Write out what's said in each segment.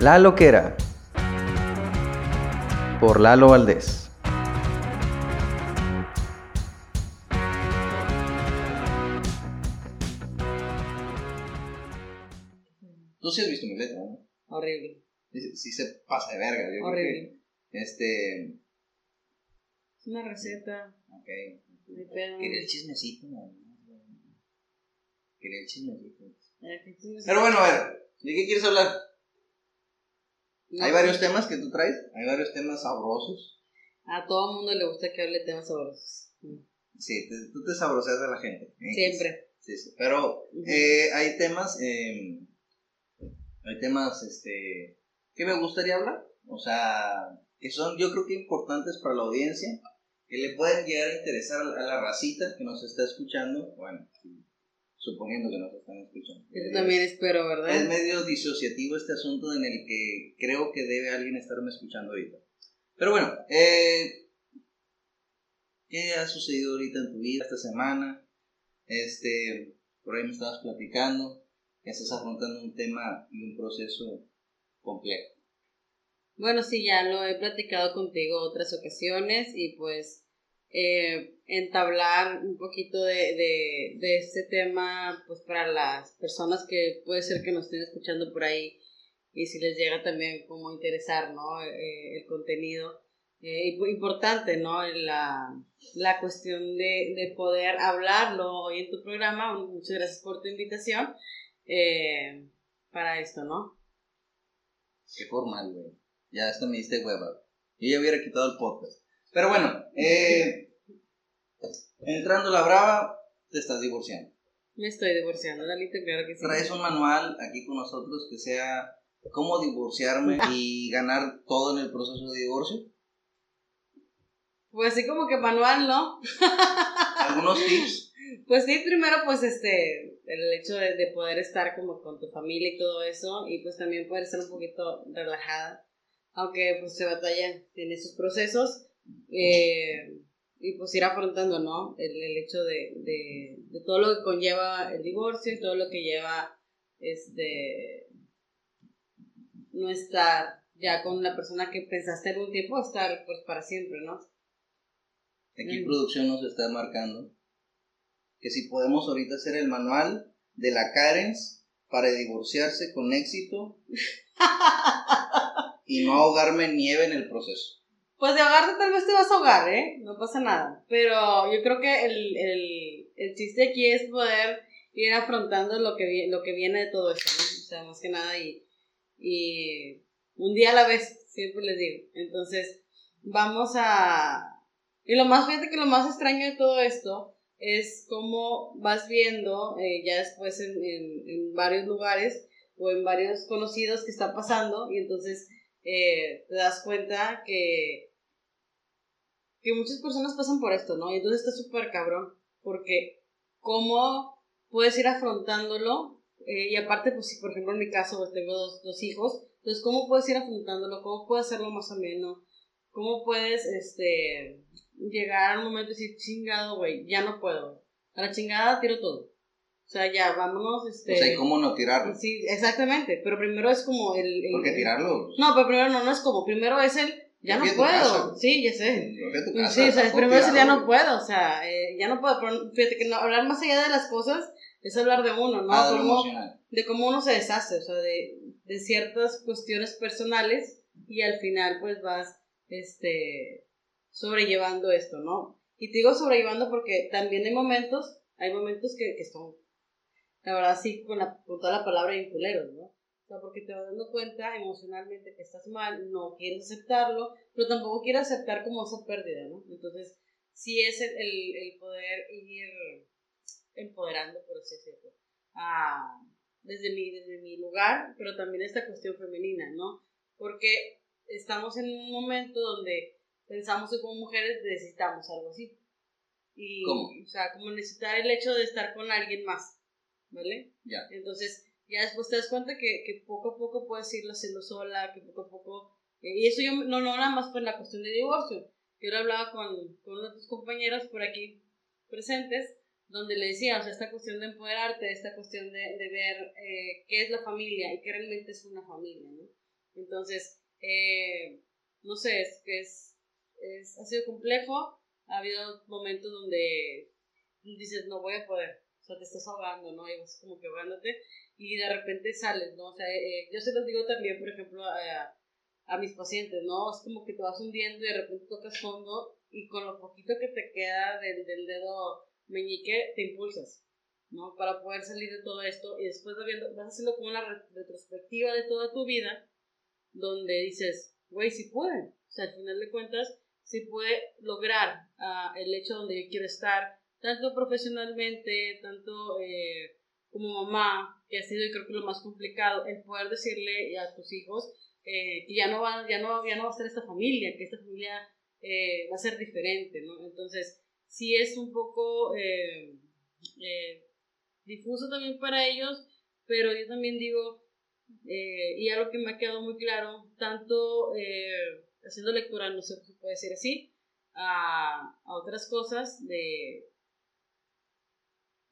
La Loquera. Por Lalo Valdés. Tú sí has visto mi letra, ¿no? Horrible. Sí, sí se pasa de verga. Yo creo Horrible. que, este. Es una receta. Ok. Quería el chismecito, ¿no? Quería el chismecito. Tú- Pero bueno, a ver, ¿de qué quieres hablar? No, Hay varios temas que tú traes, hay varios temas sabrosos. A todo mundo le gusta que hable temas sabrosos. Sí, te- tú te sabroseas de la gente. ¿eh? Siempre. Sí, sí. Pero eh, hay temas, eh, hay temas, este, que me gustaría hablar. O sea, que son, yo creo que importantes para la audiencia, que le pueden llegar a interesar a la racita que nos está escuchando. Bueno, suponiendo que nos están escuchando. Eso también espero, Es ¿verdad? medio disociativo este asunto en el que creo que debe alguien estarme escuchando ahorita. Pero bueno, eh, ¿qué ha sucedido ahorita en tu vida esta semana? Este, por ahí me estabas platicando que estás afrontando un tema y un proceso complejo. Bueno, sí, ya lo he platicado contigo otras ocasiones y pues eh, entablar un poquito de, de, de este tema pues para las personas que puede ser que nos estén escuchando por ahí y si les llega también como interesar, ¿no? Eh, el contenido. Eh, y- importante, ¿no? La, la cuestión de, de poder hablarlo hoy en tu programa. Muchas gracias por tu invitación para esto, ¿no? Qué formal, güey. Ya hasta me diste hueva. Yo ya hubiera quitado el podcast. Pero bueno, eh, entrando la brava, te estás divorciando. Me estoy divorciando, Lalito, claro que sí. traes un manual aquí con nosotros que sea cómo divorciarme y ganar todo en el proceso de divorcio. Pues así como que manual, ¿no? Algunos tips. Pues sí, primero pues este, el hecho de, de poder estar como con tu familia y todo eso, y pues también poder estar un poquito relajada, aunque pues se batalla en esos procesos, eh, y pues ir afrontando, ¿no? El, el hecho de, de, de todo lo que conlleva el divorcio y todo lo que lleva, este, no estar ya con la persona que pensaste algún tiempo, estar pues para siempre, ¿no? Aquí Mm. producción nos está marcando que si podemos ahorita hacer el manual de la Karens para divorciarse con éxito y no ahogarme en nieve en el proceso. Pues de ahogarte tal vez te vas a ahogar, ¿eh? No pasa nada. Pero yo creo que el, el, el chiste aquí es poder ir afrontando lo que, lo que viene de todo esto, ¿no? O sea, más que nada y, y un día a la vez, siempre les digo. Entonces, vamos a... Y lo más, fíjate que lo más extraño de todo esto es cómo vas viendo eh, ya después en, en, en varios lugares o en varios conocidos que está pasando y entonces eh, te das cuenta que, que muchas personas pasan por esto, ¿no? Y entonces está súper cabrón, porque cómo puedes ir afrontándolo, eh, y aparte, pues si por ejemplo en mi caso pues tengo dos, dos hijos, entonces cómo puedes ir afrontándolo, cómo puedes hacerlo más ameno, cómo puedes, este, llegar al momento y decir, chingado, güey, ya no puedo, a la chingada tiro todo. O sea, ya, vámonos, este... O sea, ¿y cómo no tirarlo? Sí, exactamente, pero primero es como el... el- Porque tirarlo. no, pero primero no, no es como, primero es el, ya no puedo. sí, ya sé. Casa, sí, o sea, primero ya no puedo, o sea, eh, ya no puedo, pero fíjate que no, hablar más allá de las cosas es hablar de uno, ¿no? Ah, de Cómo- emocional. de cómo uno se deshace, o sea, de, de ciertas cuestiones personales y al final pues vas, este, sobrellevando esto, ¿no? Y te digo sobrellevando porque también hay momentos, hay momentos que, que son, la verdad sí, con, la, con toda la palabra vinculeros, ¿no? O sea, porque te vas dando cuenta emocionalmente que estás mal, no quieres aceptarlo, pero tampoco quieres aceptar como esa pérdida, ¿no? Entonces, sí es el, el, el poder ir empoderando, por así decirlo, a, desde, mi, desde mi lugar, pero también esta cuestión femenina, ¿no? Porque estamos en un momento donde pensamos que como mujeres necesitamos algo así. Y, ¿Cómo? O sea, como necesitar el hecho de estar con alguien más, ¿vale? Ya. Entonces, ya después te das cuenta que, que poco a poco puedes irlo haciendo sola, que poco a poco... eh, y eso yo no, no nada más en la cuestión de divorcio. Yo lo hablaba con, con otros compañeros por aquí presentes, donde le decía, o sea, esta cuestión de empoderarte, esta cuestión de, de ver eh, qué es la familia y qué realmente es una familia, ¿no? Entonces, eh, no sé, es que es, es, ha sido complejo. Ha habido momentos donde dices, no voy a poder. O sea, te estás ahogando, ¿no? Y vas como que ahogándote y de repente sales, ¿no? O sea, eh, yo se los digo también, por ejemplo, a, a, mis pacientes, ¿no? Es como que te vas hundiendo y de repente tocas fondo y con lo poquito que te queda del, del dedo meñique te impulsas, ¿no? Para poder salir de todo esto y después de viendo, vas haciendo como una retrospectiva de toda tu vida donde dices, güey, si puede. O sea, al final de cuentas, si puede lograr uh, el hecho donde yo quiero estar, tanto profesionalmente, tanto eh, como mamá, que ha sido yo creo que lo más complicado, el poder decirle a tus hijos eh, que ya no, va, ya, no, ya no va a ser esta familia, que esta familia eh, va a ser diferente, ¿no? Entonces, sí es un poco difuso también para ellos, pero yo también digo, y algo que me ha quedado muy claro, tanto haciendo lectura, no sé si puede decir así, a, a otras cosas de,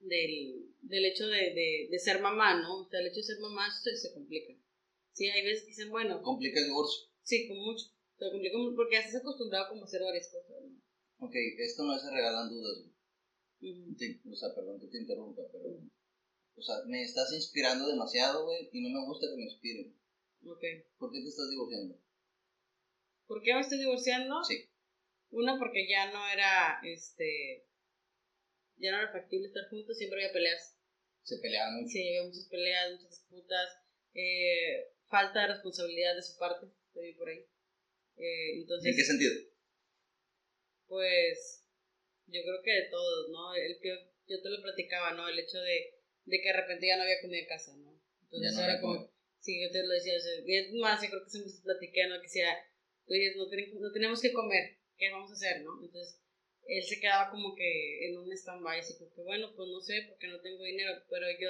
del, del hecho de, de, de, ser mamá, ¿no? O sea, el hecho de ser mamá se, se complica. Sí, hay veces que dicen, bueno. ¿Complica el divorcio? Sí, con mucho. Se complica porque estás acostumbrado como a hacer varias cosas, ¿no? Ok, esto no se regalan dudas, güey. Sí, o sea, perdón que te interrumpa, pero. O sea, me estás inspirando demasiado, güey, y no me gusta que me inspiren. Ok. ¿Por qué te estás divorciando? ¿Por qué me estoy divorciando? Sí. Uno, porque ya no era, este, ya no era factible estar juntos, siempre había peleas. Se peleaban mucho. Sí, había muchas peleas, muchas disputas, eh, falta de responsabilidad de su parte, estoy por ahí. Eh, entonces, ¿En qué sentido? Pues, yo creo que de todos, ¿no? El que yo te lo platicaba, ¿no? El hecho de, de que de repente ya no había comida en casa, ¿no? Entonces no ahora como, sí, yo te lo decía, o sea, es más, yo creo que siempre platiqué, ¿no? Que sea, no, ten- no tenemos que comer, ¿qué vamos a hacer, no? Entonces, él se quedaba como que en un stand-by, así como que, bueno, pues no sé, porque no tengo dinero, pero yo,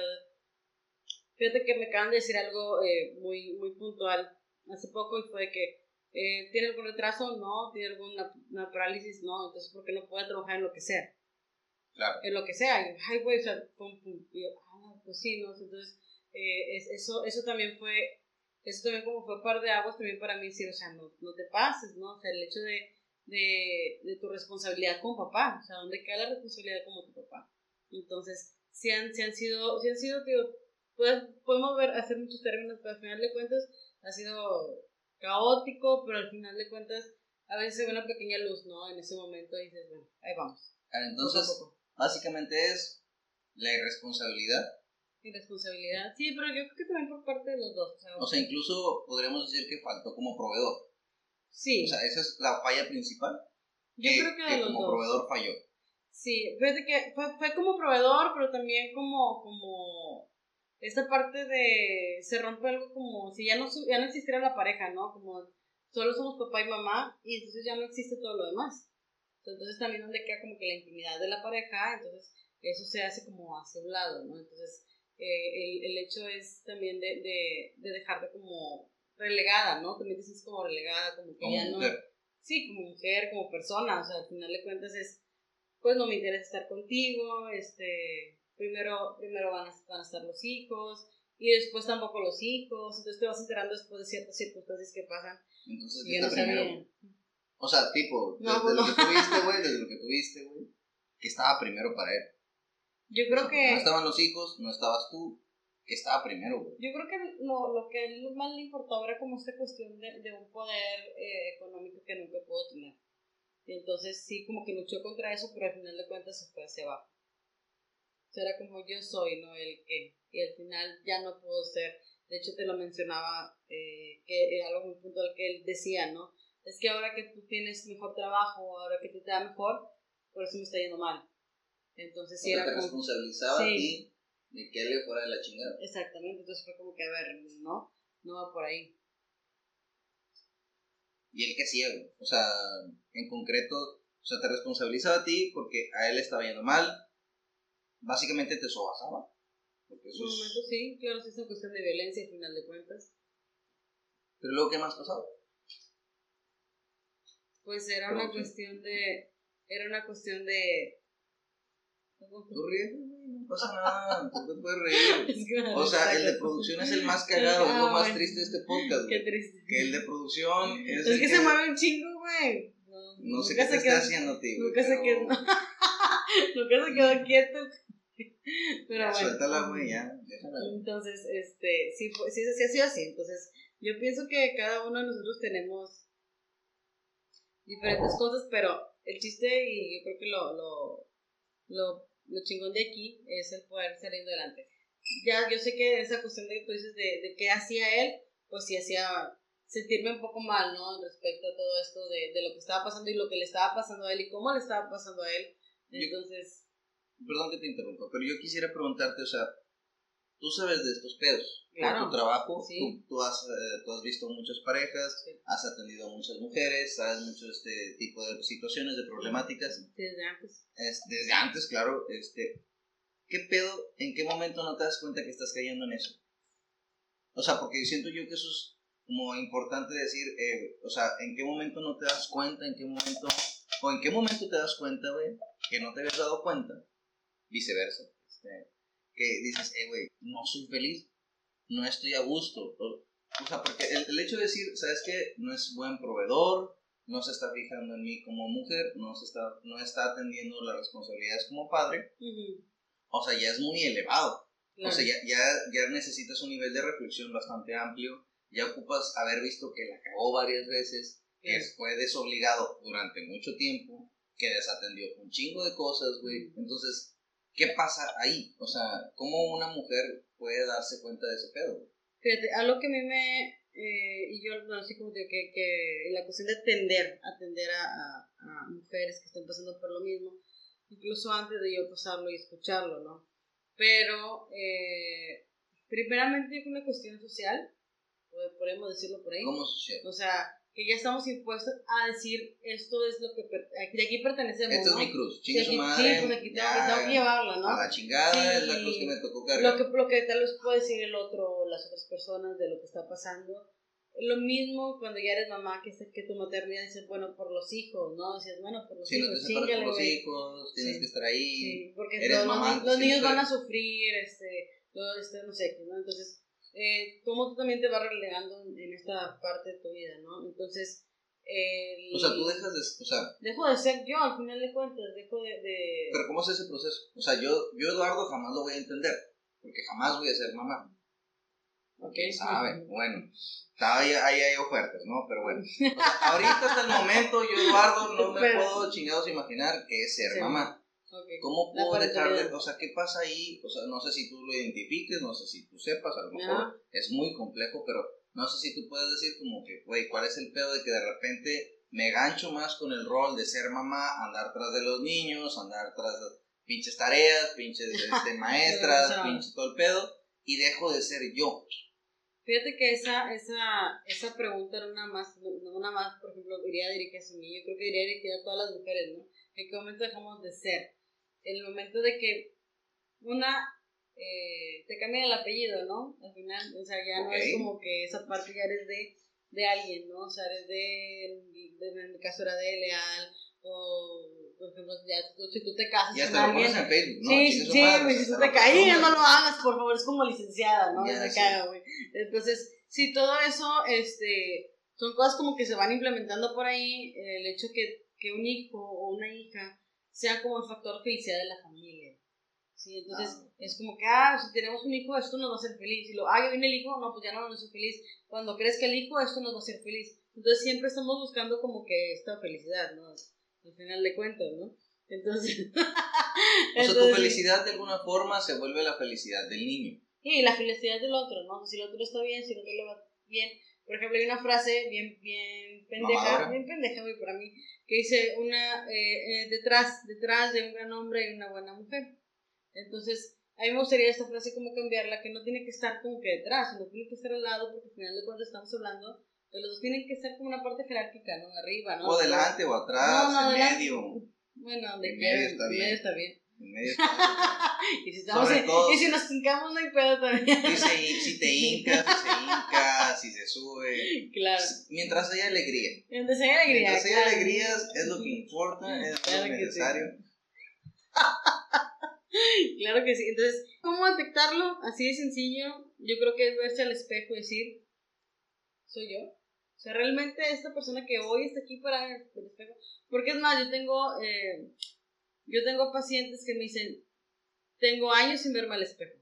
fíjate que me acaban de decir algo eh, muy, muy puntual hace poco y fue que, eh, ¿tiene algún retraso? No, ¿tiene alguna una parálisis? No, entonces, ¿por qué no puede trabajar en lo que sea? Claro. en lo que sea, y, ay, güey, o sea, pum, pum, y yo, ah, pues sí, ¿no? Entonces, eh, es- eso, eso también fue, eso también como fue par de aguas también para mí decir, o sea, no, no te pases, ¿no? O sea, el hecho de, de, de tu responsabilidad como papá, o sea, ¿dónde queda la responsabilidad como tu papá? Entonces, si han, si han sido, si han sido, digo, pues, podemos ver, hacer muchos términos, pero al final de cuentas ha sido caótico, pero al final de cuentas a veces se ve una pequeña luz, ¿no? En ese momento y dices, bueno, ahí vamos. Poco Entonces, poco. básicamente es la irresponsabilidad. Irresponsabilidad. Sí, pero yo creo que también por parte de los dos. O sea, O sea, incluso podríamos decir que faltó como proveedor. Sí, O sea, esa es la falla principal. yo creo que de los como dos. proveedor falló. Sí, fíjate que fue, fue como proveedor, pero también como, como esta parte de se rompe algo como si ya no, ya no existiera la pareja, ¿no? Como solo somos papá y mamá y entonces ya no existe todo lo demás. Entonces también donde queda como que la intimidad de la pareja, entonces eso se hace como hacia un lado, ¿no? Entonces eh, el, el hecho es también de, de, de dejarte como relegada, ¿no? También sientes como relegada, como que Como ya no... mujer. Sí, como mujer, como persona, o sea, al final de cuentas es, pues no me interesa estar contigo, este, primero, primero van a, van a estar los hijos, y después tampoco los hijos, entonces te vas enterando después de ciertas circunstancias que pasan, Entonces, y ¿qué yo no primero? O sea, tipo, No, desde pues lo no. que tuviste, güey, desde lo que tuviste, güey, que estaba primero para él. Yo O creo sea, que... No estaban los hijos, no estabas tú, que estaba primero, güey. Yo creo que lo, lo que a él más le importaba era como esta cuestión de, de un poder eh, económico que nunca pudo tener. Y entonces sí, como que luchó contra eso, pero al final de cuentas se fue hacia abajo. O sea, era como yo soy, ¿no? El que. Y al final ya no pudo ser. De hecho, te lo mencionaba, eh, que era algo muy puntual que él decía, ¿no? Es que ahora que tú tienes mejor trabajo, ahora que tú te da mejor, por eso me está yendo mal. Entonces sí o sea, era te como. responsabilizaba a Sí. ti de que le fuera de la chingada. Exactamente, entonces fue como que, a ver, no, no va por ahí. Y él que hacía, güey. O sea, en concreto, o sea, te responsabilizaba a ti porque a él le estaba yendo mal. Básicamente te sobasaba. Porque En un es... momento sí, claro, sí es una cuestión de violencia al final de cuentas. Pero luego, ¿qué más pasaba? Pues era Pero, una cuestión de. Era una cuestión de. Tú ríes, pasa nada, tú te puedes reír. O sea, el de producción es el más cagado, es lo Ah, más triste de este podcast, Qué triste. Que el de producción es, Es, el que se mueve un chingo, güey. No, No sé qué te quedó- está haciendo güey. Nunca se quedó. nunca se quedó quieto. Pero Ya, bueno. Suéltala, güey, ya. Déjala. Entonces, este, sí, fue- sí, sí, ha sido así. Entonces, yo pienso que cada uno de nosotros tenemos diferentes cosas, pero el chiste, y yo creo que lo, lo, lo, lo chingón de aquí es el poder salir adelante. Ya, yo sé que esa cuestión de que tú dices de, de qué hacía él, pues sí hacía sentirme un poco mal, ¿no? Respecto a todo esto de, de lo que estaba pasando y lo que le estaba pasando a él y cómo le estaba pasando a él. Entonces, Perdón que te interrumpa, pero yo quisiera preguntarte, o sea, tú sabes de estos pedos. Claro. Por tu trabajo, Sí. tú, tú has, eh, tú has visto muchas parejas, Sí. has atendido a muchas mujeres, sabes mucho de este tipo de situaciones, de problemáticas. desde antes. Es- desde antes, claro, este, ¿qué pedo, en qué momento no te das cuenta que estás cayendo en eso? O sea, porque siento yo que eso es como importante decir, eh, o sea, ¿en qué momento no te das cuenta? ¿En qué momento, o en qué momento te das cuenta, güey, que no te habías dado cuenta? Viceversa, este, que dices, eh, güey, no soy feliz, no estoy a gusto. O, o sea, porque el, el hecho de decir, ¿sabes qué? No es buen proveedor, no se está fijando en mí como mujer, no, se está, no está atendiendo las responsabilidades como padre, Ujú, o sea, ya es muy elevado. claro. O sea, ya, ya, ya necesitas un nivel de reflexión bastante amplio, ya ocupas haber visto que la cagó varias veces, que fue desobligado durante mucho tiempo, que desatendió un chingo de cosas, güey. Entonces, ¿qué pasa ahí? O sea, ¿cómo una mujer puede darse cuenta de ese pedo? Fíjate, algo que a mí me. eh, y yo, bueno, así como digo, que, que la cuestión de atender, atender a, a- a mujeres que están pasando por lo mismo, incluso antes de yo pasarlo y escucharlo, ¿no? Pero, eh, primeramente, es una cuestión social, pod- podemos decirlo por ahí. ¿Cómo sucede? O sea, que ya estamos impuestos a decir esto es lo que. per- de aquí pertenecemos. Esta es ¿no? mi cruz, Sí, chingue su madre. sí, pues aquí tengo, ya, tengo que llevarla, ¿no? A la chingada Sí. es la cruz que me tocó cargar. Lo que, lo que tal vez puede decir el otro, las otras personas de lo que está pasando. Lo mismo cuando ya eres mamá, que, que tu maternidad dices, bueno, por los hijos, ¿no? Dices, bueno, por los si no te hijos, separas chíngale, con los güey. hijos, tienes Sí. que estar ahí. Sí, porque eres los, los mamá, los sí, niños van a sufrir, este, todo este, no sé qué, ¿no? Entonces, eh, cómo tú también te vas relegando en, en esta parte de tu vida, ¿no? Entonces, el- O sea, tú dejas de. O sea, Dejo de ser yo, al final de cuentas, dejo de... de... Pero ¿cómo es ese proceso? O sea, yo, yo Eduardo jamás lo voy a entender, porque jamás voy a ser mamá. Ok. ¿Quién sabe? Bueno, ahí, ahí hay ofertas, ¿no? Pero bueno. O sea, ahorita hasta el momento yo Eduardo no me Pero- puedo chingados imaginar qué es ser Sí. mamá. Ok. ¿Cómo puedo dejar de, o sea, qué pasa ahí? O sea, no sé si tú lo identifiques, no sé si tú sepas, a lo mejor Ajá. es muy complejo, pero no sé si tú puedes decir como que, güey, ¿cuál es el pedo de que de repente me gancho más con el rol de ser mamá, andar tras de los niños, andar tras de pinches tareas, pinches este, maestras, pinches todo el pedo, y dejo de ser yo? Fíjate que esa, esa, esa pregunta era una más, una más, por ejemplo, iría dirigida hacia mí, yo creo que iría dirigida a todas las mujeres, ¿no? ¿En qué momento dejamos de ser? El momento de que una, eh, te cambia el apellido, ¿no? Al final, o sea, ya no es como que esa parte ya eres de, de alguien, ¿no? O sea, eres de, de- en mi caso era de Leal, o, por ejemplo, ya, tú- si tú te casas Y con alguien... en Facebook, ¿no? Sí, sí, güey, si se te lo cae, acostumbras. no lo hagas, por favor, es como licenciada, ¿no? Ya, se sí. caga, güey. Entonces, sí, todo eso, este, son cosas como que se van implementando por ahí, el hecho que, que un hijo o una hija sea como el factor felicidad de la familia. Sí, entonces Ah. es como que, ah, si tenemos un hijo, esto nos va a hacer feliz. Y lo, ah, ya viene el hijo, no, pues ya no nos hace feliz. Cuando crees que el hijo, esto nos va a hacer feliz. Entonces siempre estamos buscando como que esta felicidad, ¿no? Al final de cuentas, ¿no? Entonces. O sea, tu entonces, felicidad de alguna forma se vuelve la felicidad del niño. Y la felicidad del otro, ¿no? Si el otro está bien, si el otro le va bien. Por ejemplo, hay una frase bien, bien pendeja, bien pendeja, güey, para mí, que dice una, eh, eh, detrás, detrás de un gran hombre hay una buena mujer. Entonces, a mí me gustaría esta frase como cambiarla, que no tiene que estar como que detrás, sino tiene que estar al lado, porque al final de cuentas estamos hablando, de los dos tienen que ser como una parte jerárquica, ¿no? Arriba, ¿no? O adelante o atrás, No, no, en medio. Bueno, donde En medio está bien. En medio está Y si, estamos Sobre en- todo- y si nos hincamos, no hay pedo también. Y si, si te hincas, si se hinca, si se sube. claro. Mientras haya alegría. Mientras haya alegría. Mientras haya claro. alegrías es lo que importa, es Claro lo que sí. necesario. Claro que sí. Entonces, ¿cómo detectarlo? Así de sencillo. Yo creo que es verse al espejo y decir, soy yo. O sea, realmente esta persona que hoy está aquí para el espejo. Porque es más, yo tengo, eh, yo tengo pacientes que me dicen, tengo años sin verme al espejo.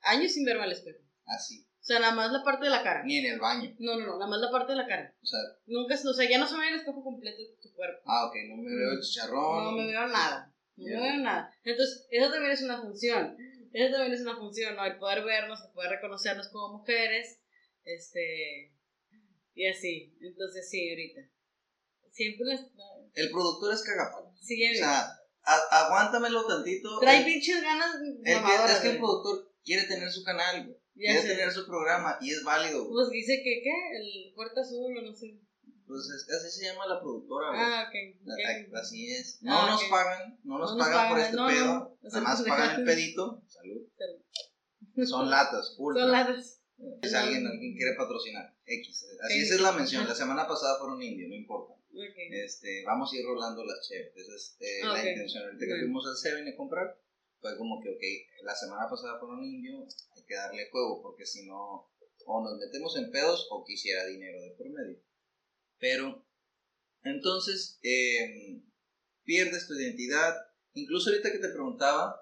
Años sin verme al espejo. Así. O sea, nada más la parte de la cara. Ni en el baño. No, no, no, nada más la parte de la cara. O sea, Nunca, o sea, ya no se ve el espejo completo de tu cuerpo. ah, ok, no me veo el chicharrón. No me veo nada. No me veo nada. Entonces, eso también es una función. Eso también es una función, ¿no? El poder vernos, el poder reconocernos como mujeres. Este. Y así. Entonces, sí, ahorita. Siempre les. El productor es cagapalo. Sí, O sea, a- aguántamelo tantito. Trae pinches ganas el- mamadoras, es que el productor quiere tener su canal, güey. Quiere sé. tener su programa y es válido, güey. Pues dice que, ¿qué? El puerta azul o no sé. Pues es- así se llama la productora, güey. Ah, ok. ok. Así es. No Ah, nos ok. pagan, no nos No nos pagan por pagan, este no, pedo. no. Nada más pagan el pedito. Salud. Son latas, ultra. Son las. Si alguien, alguien quiere patrocinar. X. Así esa es la mención. La semana pasada fueron indios, no importa. Este, vamos a ir rolando las cheves. Esa es eh, la intención. Ahorita que fuimos al Seven a comprar, fue como que, ok, la semana pasada fueron indios, hay que darle juego, porque si no, o nos metemos en pedos o quisiera dinero de por medio. Pero, entonces, eh, pierdes tu identidad. Incluso ahorita que te preguntaba,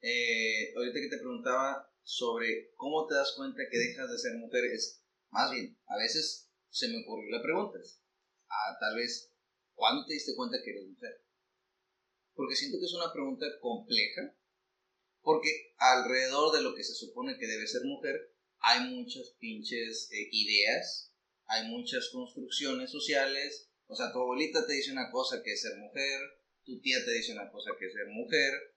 eh, ahorita que te preguntaba sobre cómo te das cuenta que dejas de ser mujer, es más bien, a veces se me ocurrió la pregunta, es, ah, tal vez, ¿cuándo te diste cuenta que eres mujer? Porque siento que es una pregunta compleja, porque alrededor de lo que se supone que debe ser mujer, hay muchas pinches eh, ideas, hay muchas construcciones sociales, o sea, tu abuelita te dice una cosa que es ser mujer, tu tía te dice una cosa que es ser mujer,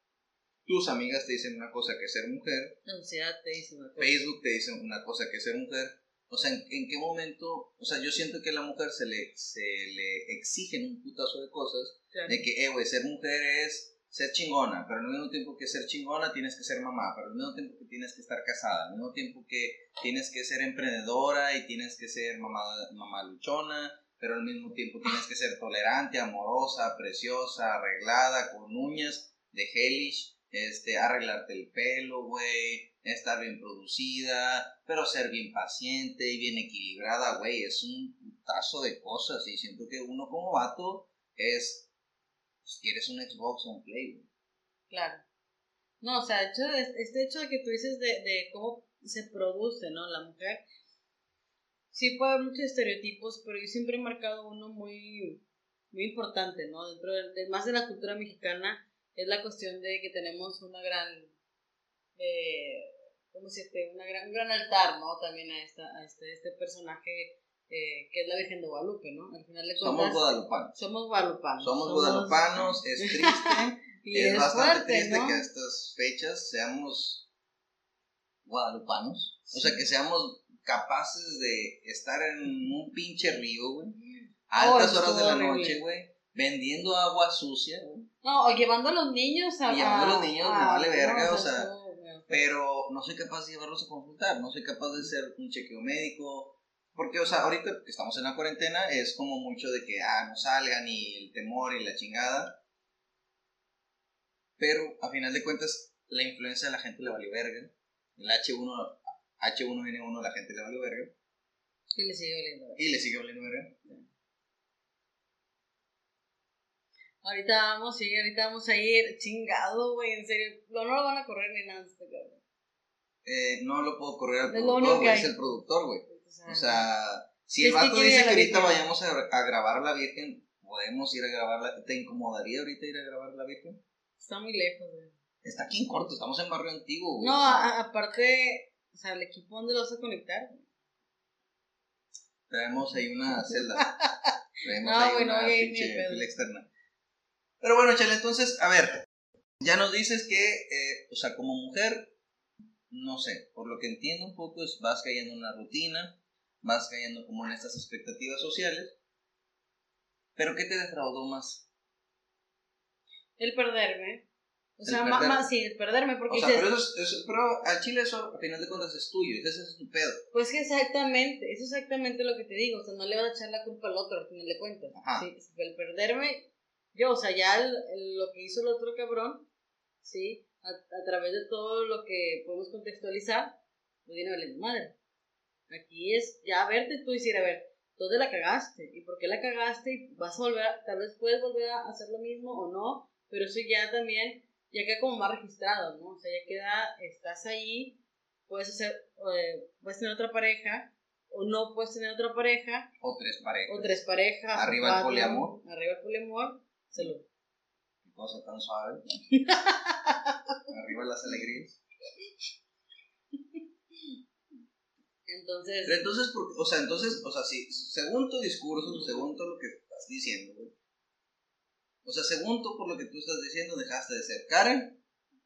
tus amigas te dicen una cosa que es ser mujer, La ansiedad te dice una cosa. Facebook te dice una cosa que es ser mujer. O sea, ¿en, en qué momento? O sea, yo siento que a la mujer se le, se le exigen un putazo de cosas. Claro. De que, eh, güey, ser mujer es ser chingona, pero al mismo tiempo que ser chingona tienes que ser mamá, pero al mismo tiempo que tienes que estar casada, al mismo tiempo que tienes que ser emprendedora y tienes que ser mamá, mamá luchona, pero al mismo tiempo tienes que ser tolerante, amorosa, preciosa, arreglada, con uñas de hellish, este, arreglarte el pelo, güey, estar bien producida, pero ser bien paciente y bien equilibrada, güey, es un putazo de cosas y siento que uno como vato es, pues, quieres un Xbox o un Play. Claro. No, o sea, hecho, es- este hecho de que tú dices de, cómo se produce, ¿no? La mujer, sí puede haber muchos estereotipos, pero yo siempre he marcado uno muy, muy importante, ¿no? Dentro de, de- más de la cultura mexicana, es la cuestión de que tenemos una gran, eh, ¿cómo se dice? Una gran, un gran altar, ¿no? También a, esta, a este, este personaje eh, que es la Virgen de Guadalupe, ¿no? Al final de Somos guadalupanos. somos guadalupanos. Somos guadalupanos, es triste, y es, es, bastante fuerte, triste ¿no? que a estas fechas seamos guadalupanos. O sea, que seamos capaces de estar en un pinche río, güey. A Oh, altas estuvo horas de la noche, güey. Vendiendo agua sucia, güey. No, o llevando a los niños a. Llevando a los niños, me vale verga, o sea, feo. Pero no soy capaz de llevarlos a consultar. No soy capaz de hacer un chequeo médico. Porque, o sea, ahorita que estamos en la cuarentena es como mucho de que, ah, no salgan y el temor y la chingada. Pero, a final de cuentas, la influencia de la gente le valió verga. El H1, H1N1 la gente le valió verga. Y le sigue oliendo. Y le sigue valiendo verga. Ahorita vamos, sí, ahorita vamos a ir chingado, güey, en serio. No, no lo van a correr ni nada, este cabrón. Eh, no lo puedo correr al productor, güey. Es el productor, güey. O sea, si el vato dice que ahorita vayamos a, a grabar a la Virgen, podemos ir a grabarla. ¿Te incomodaría ahorita ir a grabar a la Virgen? está muy lejos, güey. Está aquí en corto, estamos en barrio antiguo, güey. No, a- aparte, o sea, el equipo, ¿dónde lo vas a conectar? Traemos ahí una celda. Traemos No, ahí güey, no una ni pinche pila externa. Pero bueno, chale, entonces, a ver. Ya nos dices que, eh, o sea, como mujer, no sé, por lo que entiendo un poco, es vas cayendo en una rutina, vas cayendo como en estas expectativas sociales. Pero ¿qué te defraudó más? El perderme. O El sea, más, sí, el perderme, porque O sea, dices, pero, eso es- eso- pero al chile eso, a final de cuentas, es tuyo, ese es tu pedo. Pues que exactamente, eso es exactamente lo que te digo, o sea, no le vas a echar la culpa al otro al final de cuentas. Ajá. Sí, el perderme, yo, o sea, ya el- el- lo que hizo el otro cabrón, ¿sí? A, a través de todo lo que podemos contextualizar, no viene valiendo madre. Aquí es ya verte tú y decir, a ver, ¿dónde la cagaste? ¿Y por qué la cagaste? Y vas a volver, a- tal vez puedes volver a hacer lo mismo o no, pero eso ya también, ya queda como más registrado, ¿no? O sea, ya queda, estás ahí, puedes hacer, eh, puedes tener otra pareja, o no puedes tener otra pareja, O tres parejas. o tres parejas. o Arriba el poliamor. Arriba el poliamor, salud. Qué cosa tan suave. Arriba las alegrías. Entonces, Pero entonces, por- o sea, entonces, o sea, si, según tu discurso, según todo lo que estás diciendo, güey, o sea, según tú por lo que tú estás diciendo, dejaste de ser Karen,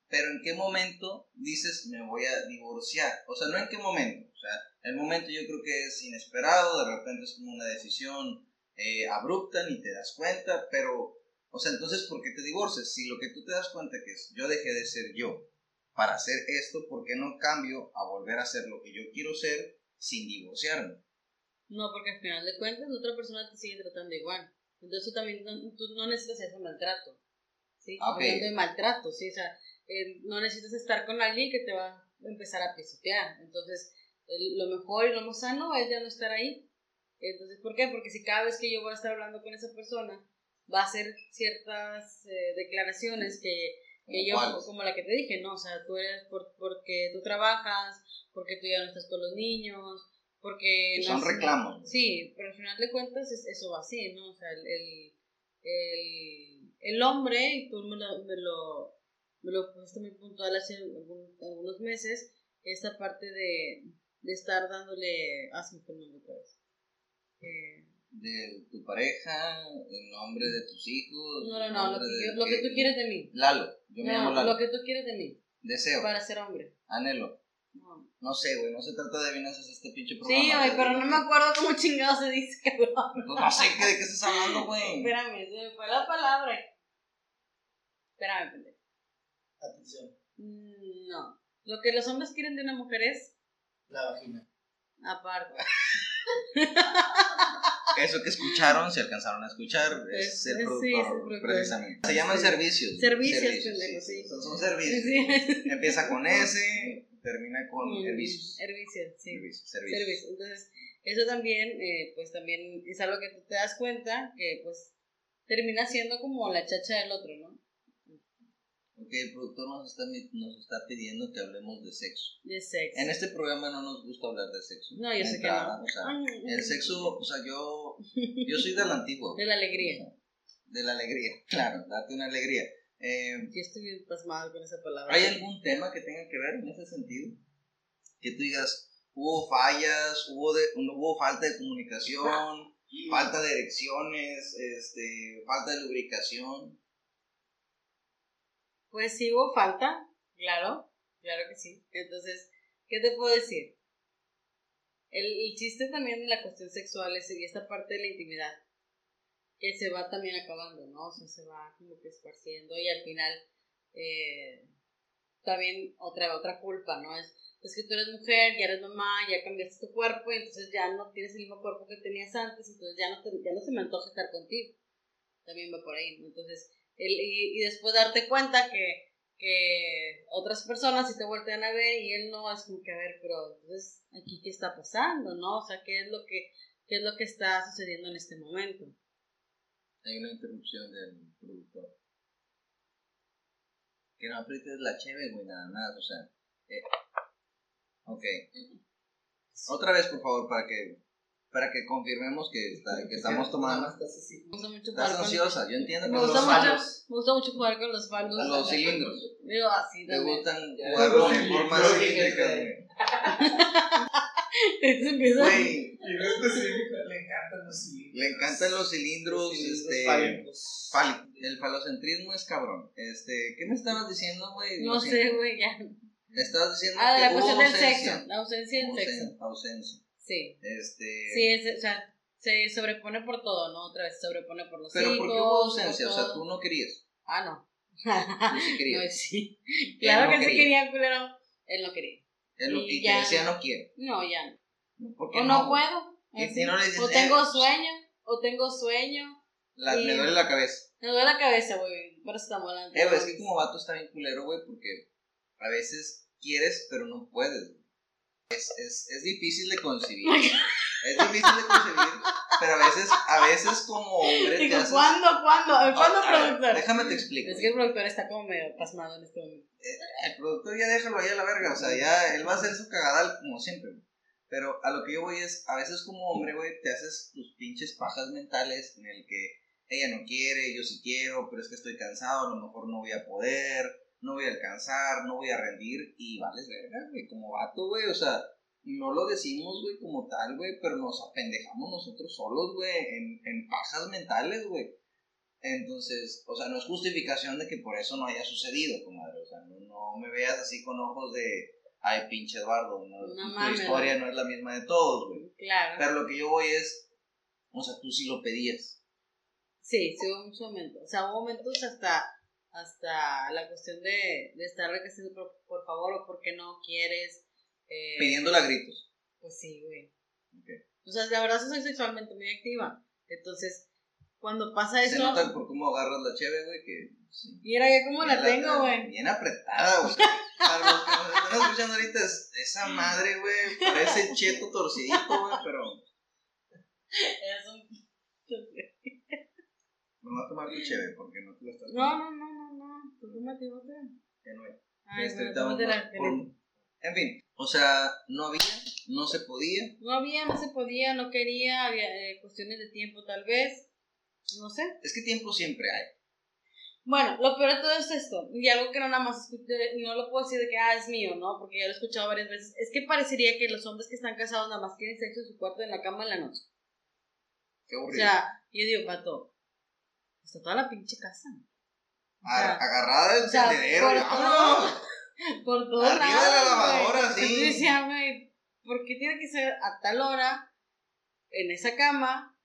pero ¿en qué momento dices me voy a divorciar? O sea, no en qué momento, o sea, el momento yo creo que es inesperado, de repente es como una decisión eh, abrupta, ni te das cuenta, pero, o sea, entonces, ¿por qué te divorcias? Si lo que tú te das cuenta que es, yo dejé de ser yo para hacer esto, ¿por qué no cambio a volver a ser lo que yo quiero ser sin divorciarme? no, porque al final de cuentas la otra persona te sigue tratando igual. Entonces tú también no, tú no necesitas ese maltrato. ¿sí? Ah, ok. Hablando de maltrato, ¿sí? O sea, eh, no necesitas estar con alguien que te va a empezar a pisotear. Entonces, el- lo mejor y lo más sano es ya no estar ahí. Entonces, ¿por qué? Porque si cada vez que yo voy a estar hablando con esa persona, va a hacer ciertas eh, declaraciones que, que yo, como la que te dije, ¿no? O sea, tú eres por, porque tú trabajas, porque tú ya no estás con los niños, porque... Que no son sé- reclamos. Sí, pero al final de cuentas es, eso va así, ¿no? O sea, el, el, el, el hombre, y tú me lo, me lo, me lo pusiste muy puntual hace algún- algunos meses, esta parte de, de estar dándole... Ah, nombre otra vez. Eh, De tu pareja, el nombre de tus hijos. no, no, no, lo que, yo- lo que tú quieres de mí. Lalo, yo me llamo Lalo. lo que tú quieres de mí, Deseo, para ser hombre. anhelo. No. No sé, güey, no se trata de adivinanzas este pinche programa. Sí, güey. pero no me acuerdo cómo chingado se dice, cabrón. Pues no sé qué, de qué estás hablando, güey. Espérame, se me fue la palabra. Espérame, pendejo. Atención, Mm, No. Lo que los hombres quieren de una mujer es la vagina. aparte. Eso que escucharon, si alcanzaron a escuchar, es el productor, sí, precisamente. Se llaman servicios. Servicios, pendejo, sí. Son, son servicios. Sí. Empieza con S, termina con servicios. Servicios, sí. Servicios, servicios. Servicios. Entonces, eso también, eh, pues también es algo que tú te das cuenta que, pues, termina siendo como la chacha del otro, ¿no? Ok, el productor nos está, nos está pidiendo que hablemos de sexo. De sexo. En este programa no nos gusta hablar de sexo. No, yo sé que no. O sea, el sexo, o sea, yo, yo soy de la antigua. De la alegría. De la alegría, claro, date una alegría. Eh, Yo estoy bien pasmado con esa palabra. ¿Hay algún tema que tenga que ver en ese sentido? Que tú digas, hubo fallas, hubo, de, hubo falta de comunicación, falta de erecciones, este, falta de lubricación. Pues sí hubo falta, claro, claro que sí. Entonces, ¿qué te puedo decir? El, el chiste también de la cuestión sexual es y esta parte de la intimidad, que se va también acabando, ¿no? O sea, se va como que esparciendo y al final eh, también otra, otra culpa, ¿no? Es, es que tú eres mujer, ya eres mamá, ya cambiaste tu cuerpo y entonces ya no tienes el mismo cuerpo que tenías antes, entonces ya no, ya no se me antoja estar contigo. También va por ahí, ¿no? Entonces, el, y, y después darte cuenta que, que otras personas sí te voltean a ver y él no, es como que a ver, pero entonces aquí qué está pasando, ¿no? O sea, ¿qué es lo que, qué es lo que está sucediendo en este momento? Hay una interrupción del productor. Que no aprietes la cheve, güey, nada más, o sea. eh, Ok. Otra vez, por favor, para que para que confirmemos que, está, que estamos tomando. Nada más estás así. Me gusta mucho Estás jugar con, ansiosa, yo entiendo que me los gusta, mucho, falos. me gusta mucho jugar con los falos. los cilindros. Digo, así Te también. gustan jugar con formas cilíndricas, cilindros. güey. Entonces empieza- Güey, Y no específico, le encantan los cilindros. le encantan los cilindros, Los cilindros este. fálicos. el falocentrismo es cabrón. Este, ¿qué me estabas diciendo, güey? No sé, güey, ya. Estabas diciendo Ah, de que la hubo cuestión del ausencia. sexo. La ausencia del sexo. Ausen- ausencia. Sí. Este. Sí, es, o sea, se sobrepone por todo, ¿no? Otra vez se sobrepone por los Pero hijos. ¿por qué hubo ausencia? O sea, tú no querías. Ah, no. Tú sí No, sí. Claro no que sí quería. pero él no quería. Él lo- y y te decía no quiero. No, ya. no. ¿Por qué O no, no? puedo. Si no dices, o eh, tengo sueño, o tengo sueño. La- y- Me duele la cabeza. Me duele la cabeza, güey. Por eso estamos hablando. Eh, es que como vato está bien culero, güey, porque a veces quieres, pero no puedes. Es, es, es difícil de concebir. Es difícil de concebir, pero a veces, a veces como hombre te Digo, haces... ¿cuándo, cuándo? ¿Cuándo, Ah, ver, productor? Déjame te explico. Es que el productor está como medio pasmado en este momento. El productor ya déjalo ahí a la verga, o sea, ya él va a hacer su cagadal como siempre. Pero a lo que yo voy es, a veces como hombre, güey, te haces tus pinches pajas mentales en el que ella no quiere, yo sí quiero, pero es que estoy cansado, a lo mejor no voy a poder, no voy a alcanzar, no voy a rendir, y vales verga, güey, como vato, güey, o sea, no lo decimos, güey, como tal, güey, pero nos apendejamos nosotros solos, güey, en, en pajas mentales, güey. Entonces, o sea, no es justificación de que por eso no haya sucedido, comadre. O sea, no, no me veas así con ojos de, ay, pinche Eduardo, no, No tu mames, historia no es la misma de todos, güey. Claro. Pero lo que yo voy es, o sea, tú sí lo pedías. Sí, sí hubo muchos momentos. O sea, hubo momentos hasta, hasta la cuestión de, de estar diciendo por, por favor o por qué no quieres. Eh, Pidiéndole a gritos. Pues sí, güey. O sea, la verdad soy sexualmente muy activa. Entonces, cuando pasa Se eso... nota por cómo agarras la cheve, güey, que... sí. Mira ya cómo la tengo, güey. Bien apretada, güey. Para los que nos están escuchando ahorita, es- esa madre, güey, parece cheto torcidito, güey, pero... Es un- No a tomar tu cheve porque no te lo estás No, no, no, no, no. Tú tómate otra. Ya no hay. Ay, Este, bueno, la por- En fin, o sea, no había, no se podía. No había, no se podía, no quería, había eh, cuestiones de tiempo tal vez. No sé. Es que tiempo siempre hay. Bueno, lo peor de todo es esto, y algo que no nada más escuché, no lo puedo decir de que, ah, es mío, ¿no? Porque ya lo he escuchado varias veces, es que parecería que los hombres que están casados nada más tienen sexo en su cuarto en la cama en la noche. Qué O aburrido. sea, yo digo, pato, está toda la pinche casa. Sea, agarrada del o sea, tendedero. por vámonos. por todos Arriba de la lavadora, sí. Decía, güey, ¿por qué tiene que ser a tal hora en esa cama?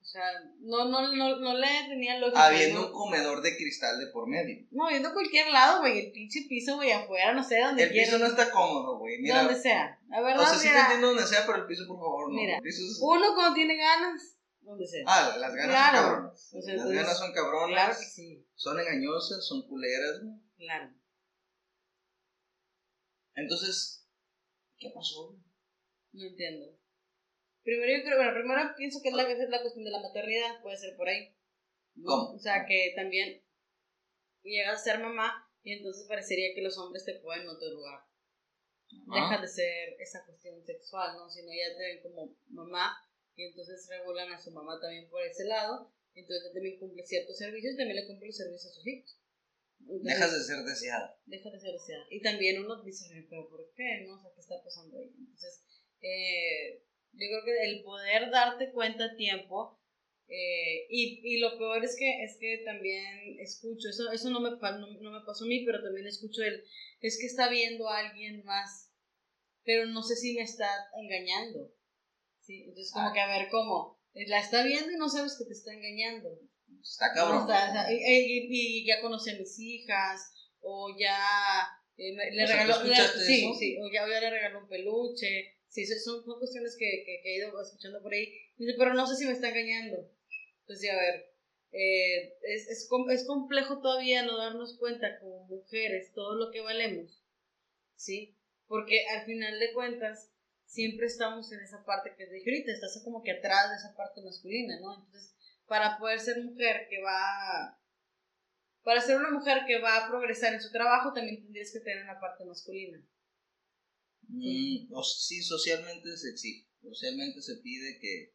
O sea, no, no, no, no le tenía lógica. Habiendo ¿no? un comedor de cristal de por medio. No, viendo cualquier lado, güey, el pinche piso, güey, afuera, no sé, donde El piso no está cómodo, güey. Mira, Donde sea. La verdad, o sea, sí te entiendo donde sea, pero el piso, por favor, no. Mira, es- uno cuando tiene ganas, donde sea. Ah, las ganas Claro. son cabronas. Las ganas son cabronas. claro que sí, Son engañosas, son culeras, güey. claro. Entonces, ¿qué pasó? No entiendo. Primero yo creo, bueno, primero pienso que es la, es la cuestión de la maternidad, puede ser por ahí. ¿no? ¿Cómo? O sea, que también llegas a ser mamá y entonces parecería que los hombres te pueden otorgar. Deja Ajá. de ser esa cuestión sexual, ¿no? Sino ya te ven como mamá y entonces regulan a su mamá también por ese lado. Entonces también cumple ciertos servicios y también le cumple los servicios a sus hijos. Entonces, Dejas de ser deseada. deja de ser deseada. Y también uno dice, "Ay, pero ¿por qué? ¿No? O sea, ¿qué está pasando ahí? Entonces, eh, yo creo que el poder darte cuenta a tiempo, eh, y, y lo peor es que, es que también escucho, eso, eso no, me, no, no me pasó a mí, pero también escucho el, es que está viendo a alguien más, pero no sé si me está engañando. ¿Sí? Entonces, como Ah. que a ver cómo, la está viendo y no sabes que te está engañando. Está cabrón. O sea, y, y- y ya conocí a mis hijas, o ya eh, le O sea, ¿tú regaló, le- escuchaste sí, sí, o ya, ya le regaló un peluche, sí, son, son cuestiones que, que, que he ido escuchando por ahí, Dice, pero no sé si me está engañando. Entonces, a ver, eh, es, es, es complejo todavía no darnos cuenta como mujeres todo lo que valemos, ¿sí? Porque al final de cuentas, siempre estamos en esa parte que te dije ahorita, estás como que atrás de esa parte masculina, ¿no? Entonces, para poder ser mujer que va, para ser una mujer que va a progresar en su trabajo, también tendrías que tener una parte masculina. Mm, sí, socialmente se exige. Socialmente se pide que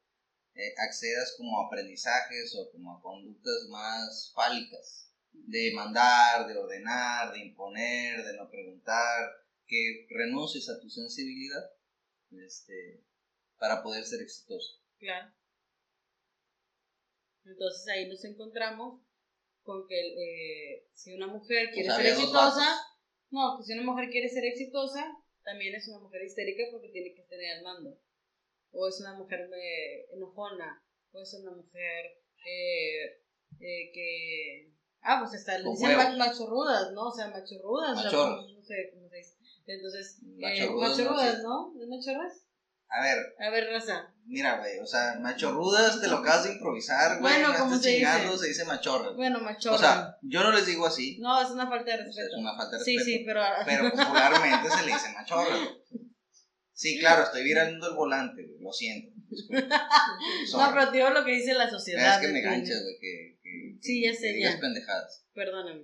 eh, accedas como a aprendizajes o como a conductas más fálicas. De mandar, de ordenar, de imponer, de no preguntar. Que renuncies a tu sensibilidad este, para poder ser exitoso. Claro. Entonces ahí nos encontramos con que eh, si una mujer quiere ser exitosa, no, que si una mujer quiere ser exitosa, también es una mujer histérica porque tiene que tener el mando. O es una mujer eh, enojona, o es una mujer eh, eh, que... Ah, pues está, le dicen machorrudas, ¿no? O sea, machorrudas. o sea, Machorros. no sé cómo se dice. Entonces, eh, Machorrudas, machorrudas, no. ¿Es machorras? A ver, A ver, raza. mira, güey, o sea, machorrudas te lo acabas de improvisar, güey. Bueno, me ¿cómo estás se dice? chingando, se dice machorra. Bueno, machorra. O sea, yo no les digo así, no, es una falta de respeto. es una falta de sí, respeto. sí, pero. Pero popularmente se le dice machorra. güey. Sí, claro, estoy virando el volante, güey, lo siento. no, pero digo lo que dice la sociedad. Es que me ganchas, güey, que, que, Sí, ya sé, ya. pendejadas. Perdóname.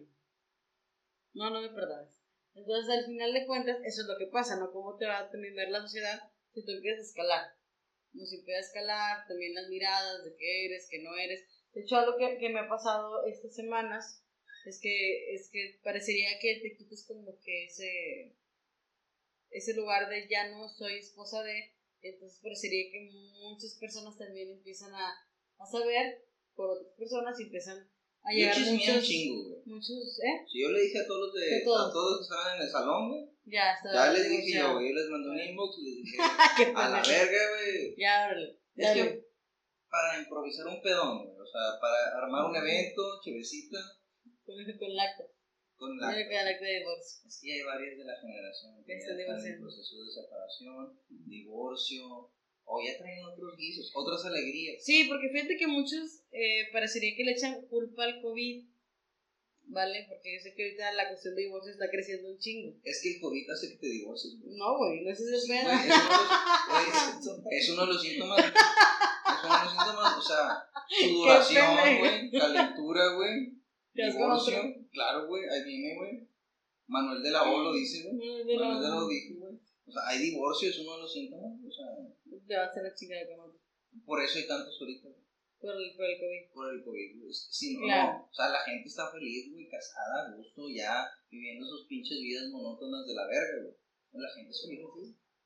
No, no me perdones. Entonces, al final de cuentas, eso es lo que pasa, ¿no? ¿Cómo te va a también ver la sociedad si tú empiezas a escalar? No, si empiezas a escalar, también las miradas de qué eres, qué no eres. De hecho, algo que, que me ha pasado estas semanas es que, es que parecería que te quites como que ese, ese lugar de ya no soy esposa de, entonces parecería que muchas personas también empiezan a, a saber por otras personas y empiezan a Yo llegar un muchos, chingo, güey. muchos, ¿eh? Si yo le dije a todos los de, ¿A todos? a todos los que estaban en el salón, güey, Ya, está. ya les dije yo, güey, yo les mandé un inbox y les dije, a la verga, güey. Ya, ábrele. Es dale. que para improvisar un pedón, güey, o sea, para armar un evento, chevecita, Con, con el acta. con La... la... Con el acta de divorcio. Es que hay varias de la generación que están en proceso de separación, divorcio, o ya traen otros guisos, otras alegrías. Sí, porque fíjate que muchos eh, parecería que le echan culpa al COVID. ¿Vale? Porque yo sé que ahorita la cuestión de divorcio está creciendo un chingo. Es que el COVID hace que te divorcies, güey. No, güey, no es ese Sí, pedo. es, uno de los, güey, es uno de los síntomas. Es uno de los síntomas, o sea, sudoración, güey, calentura, güey, divorcio. Claro, güey, ahí viene, güey. Manuel de la O lo dice, güey. Manuel de la O dijo, güey. O sea, hay divorcio, es uno de los síntomas. O sea, Te va a hacer la chingada por eso hay tantos ahorita, güey. Por el, por el COVID. Por el COVID, güey. Si no, Claro. no. O sea, la gente está feliz, güey, casada, a gusto, ya viviendo sus pinches vidas monótonas de la verga, güey. La gente es feliz.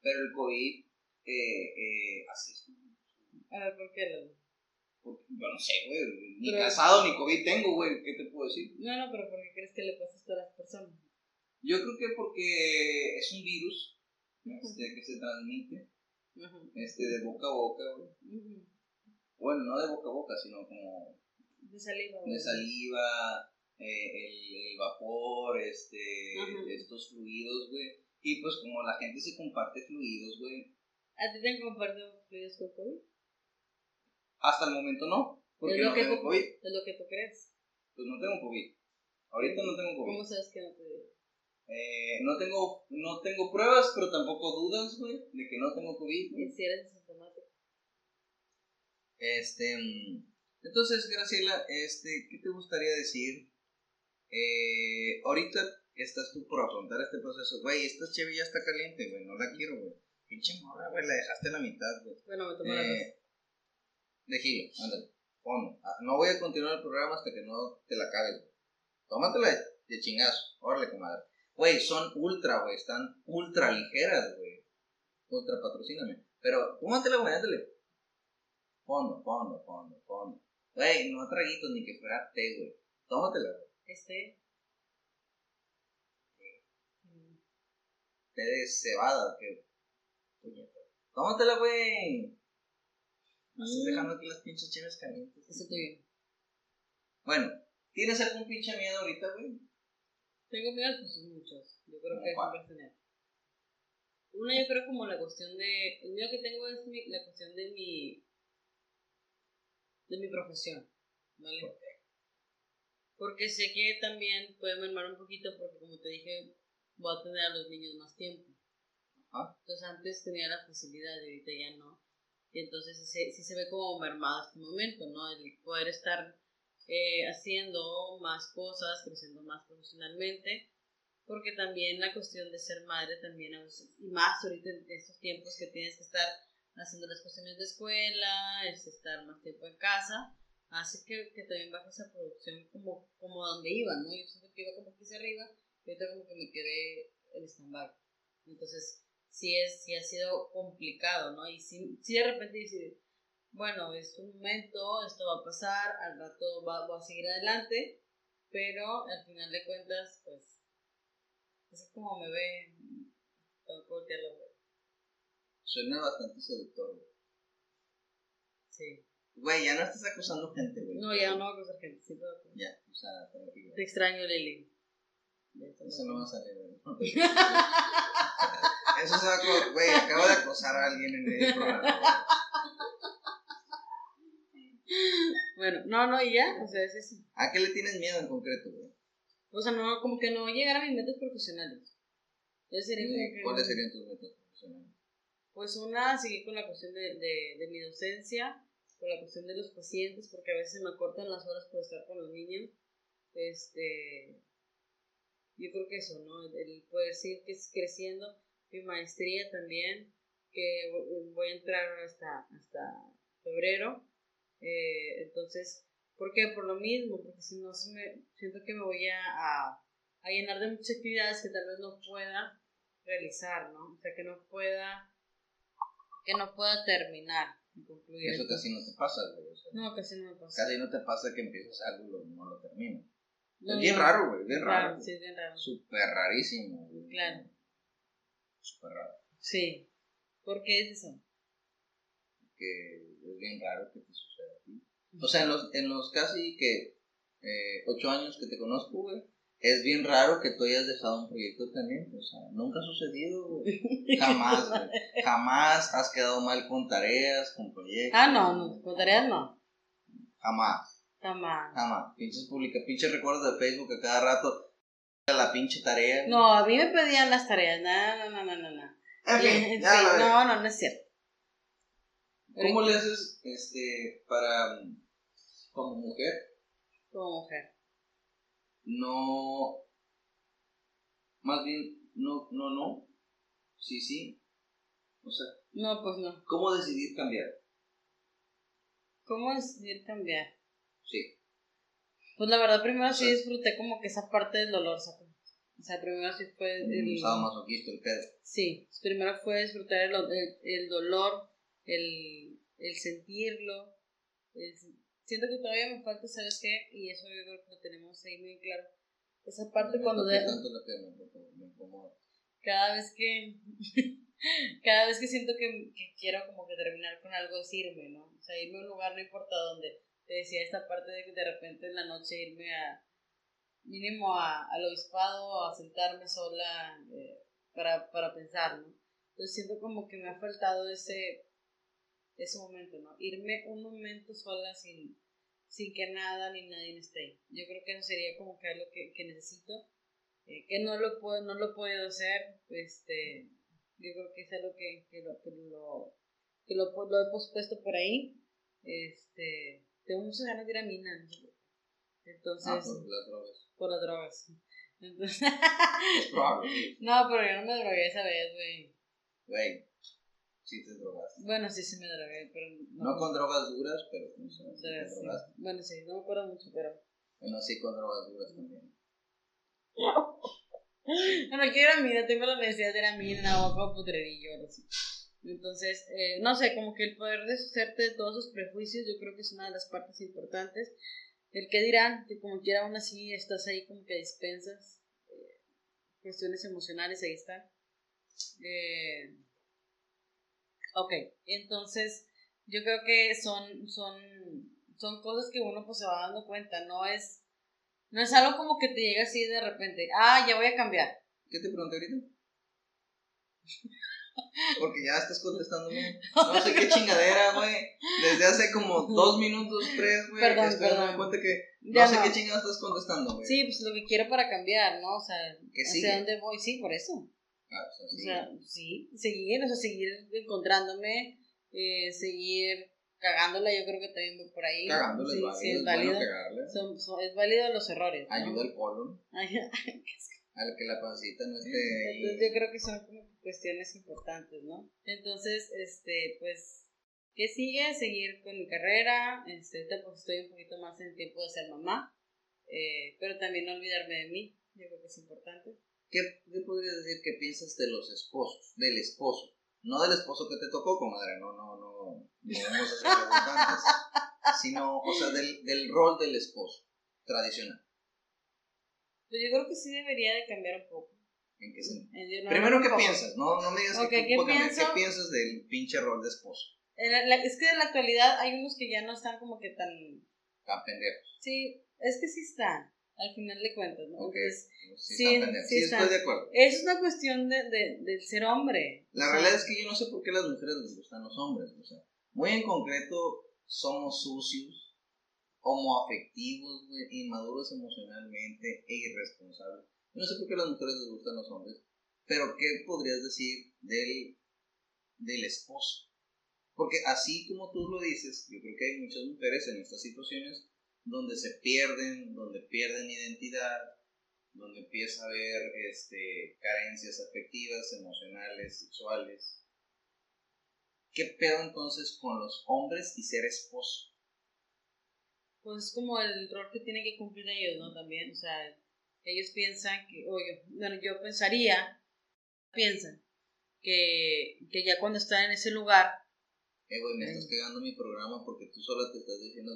Pero el COVID, eh, eh, así es. A ver, ¿por qué? Lalo? Porque yo no sé, güey. Ni Pero- casado ni COVID tengo, güey. ¿Qué te puedo decir? No, no, pero ¿por qué crees que le pasa esto a las personas? Yo creo que porque es un virus este, que se transmite Este, de boca a boca, güey. Bueno, no de boca a boca, sino como De saliva. de saliva, eh, el, el vapor, este, estos fluidos, güey. Y pues como la gente se comparte fluidos, güey. ¿A ti te han compartido fluidos con COVID? Hasta el momento no, porque es lo no que tengo tú, COVID. Es lo que tú crees. Pues no tengo COVID. Ahorita no tengo COVID. ¿Cómo sabes que no te? Eh, no tengo no tengo pruebas, pero tampoco dudas, güey, de que no tengo COVID. güey. Y si eres asintomático. Este, mm, entonces, Graciela, este, ¿qué te gustaría decir? Eh, ahorita estás tú por afrontar este proceso, güey, esta cheve ya está caliente, güey, no la quiero, güey. Pinche morra, güey, la dejaste a la mitad, güey. Bueno, me tomo. Eh, de ándale, ponlo. Ah, No voy a continuar el programa hasta que no te la güey. Tómatela de chingazo, órale, comadre. Güey, son ultra, güey, están ultra ligeras, güey. Ultra patrocíname. Pero, tómatela, güey, ándale. Fondo, fondo, fondo, fondo. Güey, no traguitos ni que fuera té, güey. Tómatela, güey. Este. mm, Té de cebada. Puñeta. Tómatela, güey. Estás Mm. dejando aquí las pinches chives calientes. Ese tuyo. Bueno, ¿tienes algún pinche miedo ahorita, güey? Tengo miedo, pues muchos. Yo creo que siempre tener. Una, yo creo como la cuestión de. El miedo que tengo es mi- la cuestión de mi. de mi profesión. ¿Vale? ¿Por Porque sé que también puede mermar un poquito, porque como te dije, voy a tener a los niños más tiempo. Ajá. Entonces antes tenía la facilidad y ahorita ya no. Y entonces sí se, sí se ve como mermado este momento, ¿no? El poder estar eh, haciendo más cosas, creciendo más profesionalmente, porque también la cuestión de ser madre también y más ahorita en estos tiempos que tienes que estar haciendo las cuestiones de escuela, es estar más tiempo en casa, hace que, que también baje esa producción como, como donde iba, ¿no? Yo siento que iba como que hacia arriba, y ahorita como que me quedé en stand-by. Entonces, sí, es, sí ha sido complicado, ¿no? Y sí, sí de repente dices, bueno, es un momento, esto va a pasar, al rato va, voy a seguir adelante, pero al final de cuentas, pues, así como me ve, tengo que ver. Suena bastante seductor, güey. Sí. Güey, ya no estás acusando gente, güey. No, ya no va a acusar gente, sí, pero Ya, o sea, tranquilo. te extraño, Lili. Eso no va a salir, güey. Eso se va a? Güey, acabo de acosar a alguien en el programa. Bueno, no, no, y ya, o sea, es eso. ¿A qué le tienes miedo en concreto, güey? O sea, no, como que no llegar a mis metas profesionales. Sería que- ¿Cuáles serían tus metas profesionales? Pues una, seguir con la cuestión de, de, de mi docencia, con la cuestión de los pacientes, porque a veces se me cortan las horas por estar con los niños. Este, yo creo que eso, ¿no? El, poder seguir que- creciendo, mi maestría también, que voy a entrar hasta, hasta febrero. Eh, entonces, ¿por qué? Por lo mismo, porque si no, se me, siento que me voy a, a, a llenar de muchas actividades que tal vez no pueda realizar, ¿no? O sea, que no pueda que no pueda terminar y concluir. Eso casi no te pasa, güey. o sea, No, casi no me pasa. Casi no te pasa que empiezas algo y lo- no lo terminas. No, es bien no. raro, güey, bien raro. sí, bien raro. Súper rarísimo, güey. Claro. Súper raro. Sí. ¿Por qué es eso? Que es bien raro que te suceda. O sea, en los, en los casi que eh, ocho años que te conozco, güey, es bien raro que tú hayas dejado un proyecto también. O sea, nunca ha sucedido, güey. Jamás, güey. Jamás has quedado mal con tareas, con proyectos. Ah, no, no, con tareas no. Jamás, Jamás. jamás. Pinches publica, pinches recuerdos de Facebook a cada rato. La pinche tarea. No, a mí me pedían las tareas. No, no, no, no, no. no. En fin, Sí, ya la no, no, no es cierto. ¿Cómo le haces este, para, como mujer, Como mujer. no, más bien, no, no, no, sí, sí, o sea, No, pues no. ¿cómo decidir cambiar? ¿Cómo decidir cambiar? Sí, Pues la verdad, primero sí Sí. disfruté como que esa parte del dolor, ¿sabes? O sea, primero sí fue el... el pedo. Sí, primero fue disfrutar el, el, el dolor, el, el sentirlo. el- siento que todavía me falta, ¿sabes qué? Y eso yo creo que lo tenemos ahí muy claro. Esa parte Me cuando de, lo que me, me incomoda. cada vez que cada vez que siento que, que quiero como que terminar con algo es irme, ¿no? O sea, irme a un lugar, no importa dónde. Te decía esta parte de que de repente en la noche irme a mínimo a, al obispado a sentarme sola eh, para, para pensar, ¿no? Entonces siento como que me ha faltado ese ese momento, ¿no? Irme un momento sola sin, sin que nada ni nadie esté ahí. Yo creo que eso sería como que algo que, que necesito eh, que no lo puedo, no lo puedo hacer, este, yo creo que es algo que, que, lo, que, lo, que lo, lo he pospuesto por ahí, este, tengo muchas ganas de ir a Mina, entonces, Ah, por las drogas. por las drogas, entonces, no, pero yo no me drogué esa vez, güey, güey, sí te drogas. bueno, sí, sí me drogué, pero No con drogas duras, pero con sí drogas, drogaste. bueno, sí, no me acuerdo mucho, pero, Bueno, sí con drogas duras también. bueno, quiero ir a Mina, tengo la necesidad de ir a Mina o Putrerillo, algo así. Entonces, eh, no sé, como que el poder deshacerte de todos esos prejuicios, yo creo que es una de las partes importantes. El que dirán, que como quiera aún así estás ahí como que dispensas eh, cuestiones emocionales, ahí está. Eh, ok, entonces yo creo que son, son, son cosas que uno pues se va dando cuenta, no es, no es algo como que te llega así de repente, ah, ya voy a cambiar. ¿Qué te pregunté ahorita? Porque ya estás contestándome. No sé qué chingadera, güey. Desde hace como dos minutos, tres, güey. Perdón, Estoy perdón. cuenta que Ya no sé no. qué chingada estás contestando, güey. Sí, pues lo que quiero para cambiar, ¿no? O sea, ¿Qué hacia dónde voy, sí, por eso. Ah, o sea, O sí. sea, sí, seguir, o sea, seguir encontrándome, eh, seguir cagándola, yo creo que también voy por ahí. Cagándole, sí, es bueno válido. cagarle. Son- son- es válido los errores. ¿no? Ayuda al colon. Al que la pancita no esté. Entonces yo creo que son como cuestiones importantes, ¿no? Entonces, este, pues, ¿qué sigue? Seguir con mi carrera, este, pues estoy un poquito más en tiempo de ser mamá, eh, pero también no olvidarme de mí, yo creo que es importante. ¿Qué, ¿Qué podrías decir que piensas de los esposos? Del esposo. No del esposo que te tocó, comadre. No, no, no. No vamos a redundantes. Sino, o sea, del, del rol del esposo tradicional. Pues yo creo que sí debería de cambiar un poco. ¿En qué sentido? Eh, no- Primero, ¿qué poco. piensas? No, no me digas Ok, que ¿qué pienso? ¿Qué piensas del pinche rol de esposo? La- la- es que en la actualidad hay unos que ya no están como que tan... Tan pendejo. Sí, es que sí están. Al final de cuentas, ¿no? Ok. Entonces, Sí, Sí, está sí Sí, está. estoy de acuerdo. es una cuestión de, de, del ser hombre. La O sea, realidad es que yo no sé por qué a las mujeres les gustan los hombres. O sea, muy en concreto, somos sucios, homoafectivos, inmaduros emocionalmente e irresponsables. Yo no sé por qué a las mujeres les gustan los hombres, pero ¿qué podrías decir del, del esposo? Porque así como tú lo dices, yo creo que hay muchas mujeres en estas situaciones donde se pierden, donde pierden identidad, donde empieza a haber este, carencias afectivas, emocionales, sexuales. ¿Qué pedo entonces con los hombres y ser esposo? Pues es como el rol que tienen que cumplir ellos, ¿no? También, o sea, ellos piensan que, o yo, bueno, yo pensaría, piensan que, que ya cuando están en ese lugar, Eh, güey, me estás cagando mi programa porque tú sola te estás diciendo.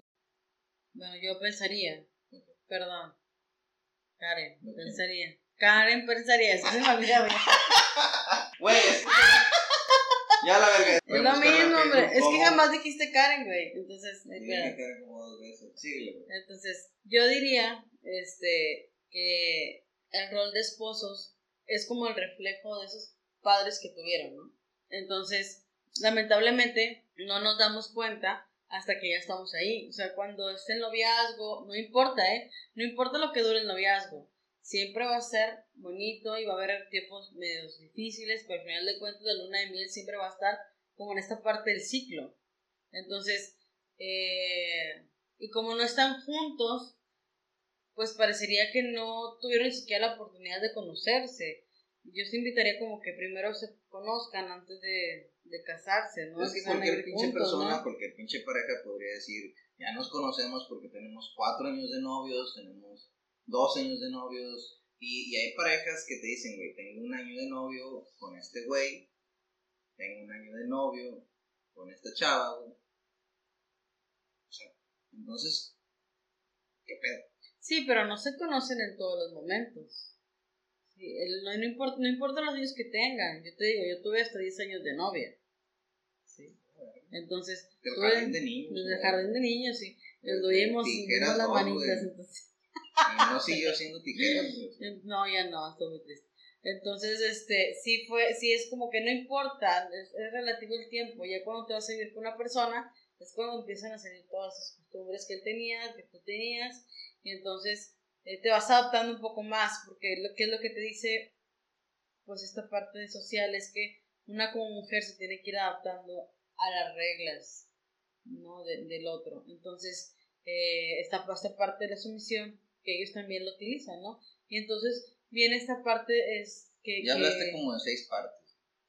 Bueno, yo pensaría, perdón, Karen, pensaría, Karen pensaría, eso se me olvida, güey. Ya la verga. Es lo mismo, hombre, es que jamás dijiste Karen, güey, entonces, quedan como dos veces. Entonces, yo diría este, que el rol de esposos es como el reflejo de esos padres que tuvieron, ¿no? Entonces, lamentablemente, no nos damos cuenta hasta que ya estamos ahí. O sea, cuando esté el noviazgo, no importa, ¿eh? No importa lo que dure el noviazgo. Siempre va a ser bonito y va a haber tiempos medios difíciles, pero al final de cuentas la luna de miel siempre va a estar como en esta parte del ciclo. Entonces, eh, y como no están juntos, pues parecería que no tuvieron ni siquiera la oportunidad de conocerse. Yo te invitaría como que primero se conozcan antes de, de casarse, ¿no? es que cualquier pinche persona, ¿no? cualquier pinche pareja podría decir, ya nos conocemos porque tenemos cuatro años de novios, tenemos dos años de novios, y, y hay parejas que te dicen, güey, tengo un año de novio con este güey, tengo un año de novio con esta chava, güey. O sea, entonces, ¿qué pedo? Sí, pero no se conocen en todos los momentos. Sí, el- no, no importa, no importa los años que tengan. Yo te digo, yo tuve hasta 10 años de novia. Sí. Entonces, Del jardín de niños. jardín de niños, sí. Nos tijeras dimos las dos, manitas. Entonces, Y no siguió haciendo tijeras. No, ya no, estoy muy triste. Entonces, este, sí fue, sí es como que no importa, es, es relativo el tiempo. Ya cuando te vas a vivir con una persona, es cuando empiezan a salir todas esas costumbres que él tenía, que tú tenías, y entonces eh, te vas adaptando un poco más, porque lo que es lo que te dice, pues esta parte de social es que una como mujer se tiene que ir adaptando a las reglas, ¿no? De- del otro. Entonces, eh, esta, esta parte de la sumisión, que ellos también lo utilizan, ¿no? Y entonces viene esta parte es que... Ya hablaste que- como de seis partes.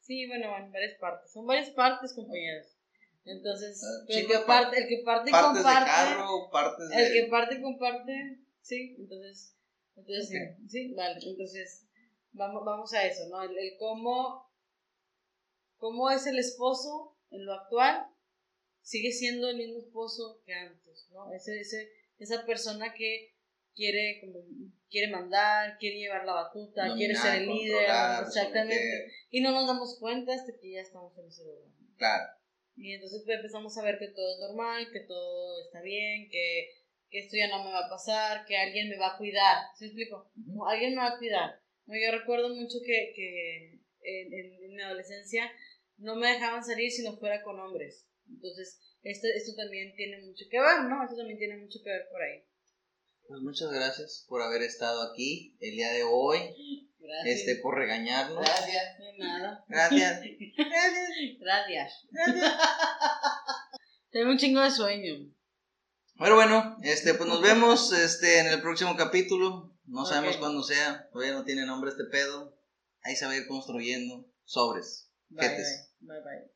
Sí, bueno, van varias partes. Son varias partes, compañeros. Entonces, Ah, pero el, que parte, el que parte y Partes de comparte... carro, partes de... El que parte y comparte, sí, entonces... Entonces, Ok. sí, sí, vale. Entonces, vamos, vamos a eso, ¿no? El, el cómo, cómo es el esposo en lo actual sigue siendo el mismo esposo que antes, ¿no? Ese, ese, esa persona que quiere como quiere mandar, quiere llevar la batuta, quiere ser el líder, exactamente. Y no nos damos cuenta hasta que ya estamos en ese lugar. Claro. Y entonces pues, empezamos a ver que todo es normal, que todo está bien, que, que esto ya no me va a pasar, que alguien me va a cuidar. ¿Sí me explico? No, alguien me va a cuidar. No, yo recuerdo mucho que, que en, en- en mi adolescencia no me dejaban salir si no fuera con hombres. Entonces, esto, esto también tiene mucho que ver, ¿no? Esto también tiene mucho que ver por ahí. Pues muchas gracias por haber estado aquí el día de hoy, Gracias. este, por regañarnos. Gracias. De nada. Gracias. Gracias. Tengo un chingo de sueño. Pero bueno, este, pues nos vemos este, en el próximo capítulo. No sabemos cuándo sea. Todavía no tiene nombre este pedo. Ahí se va a ir construyendo sobres. Bye, Jetes. bye. Bye, bye.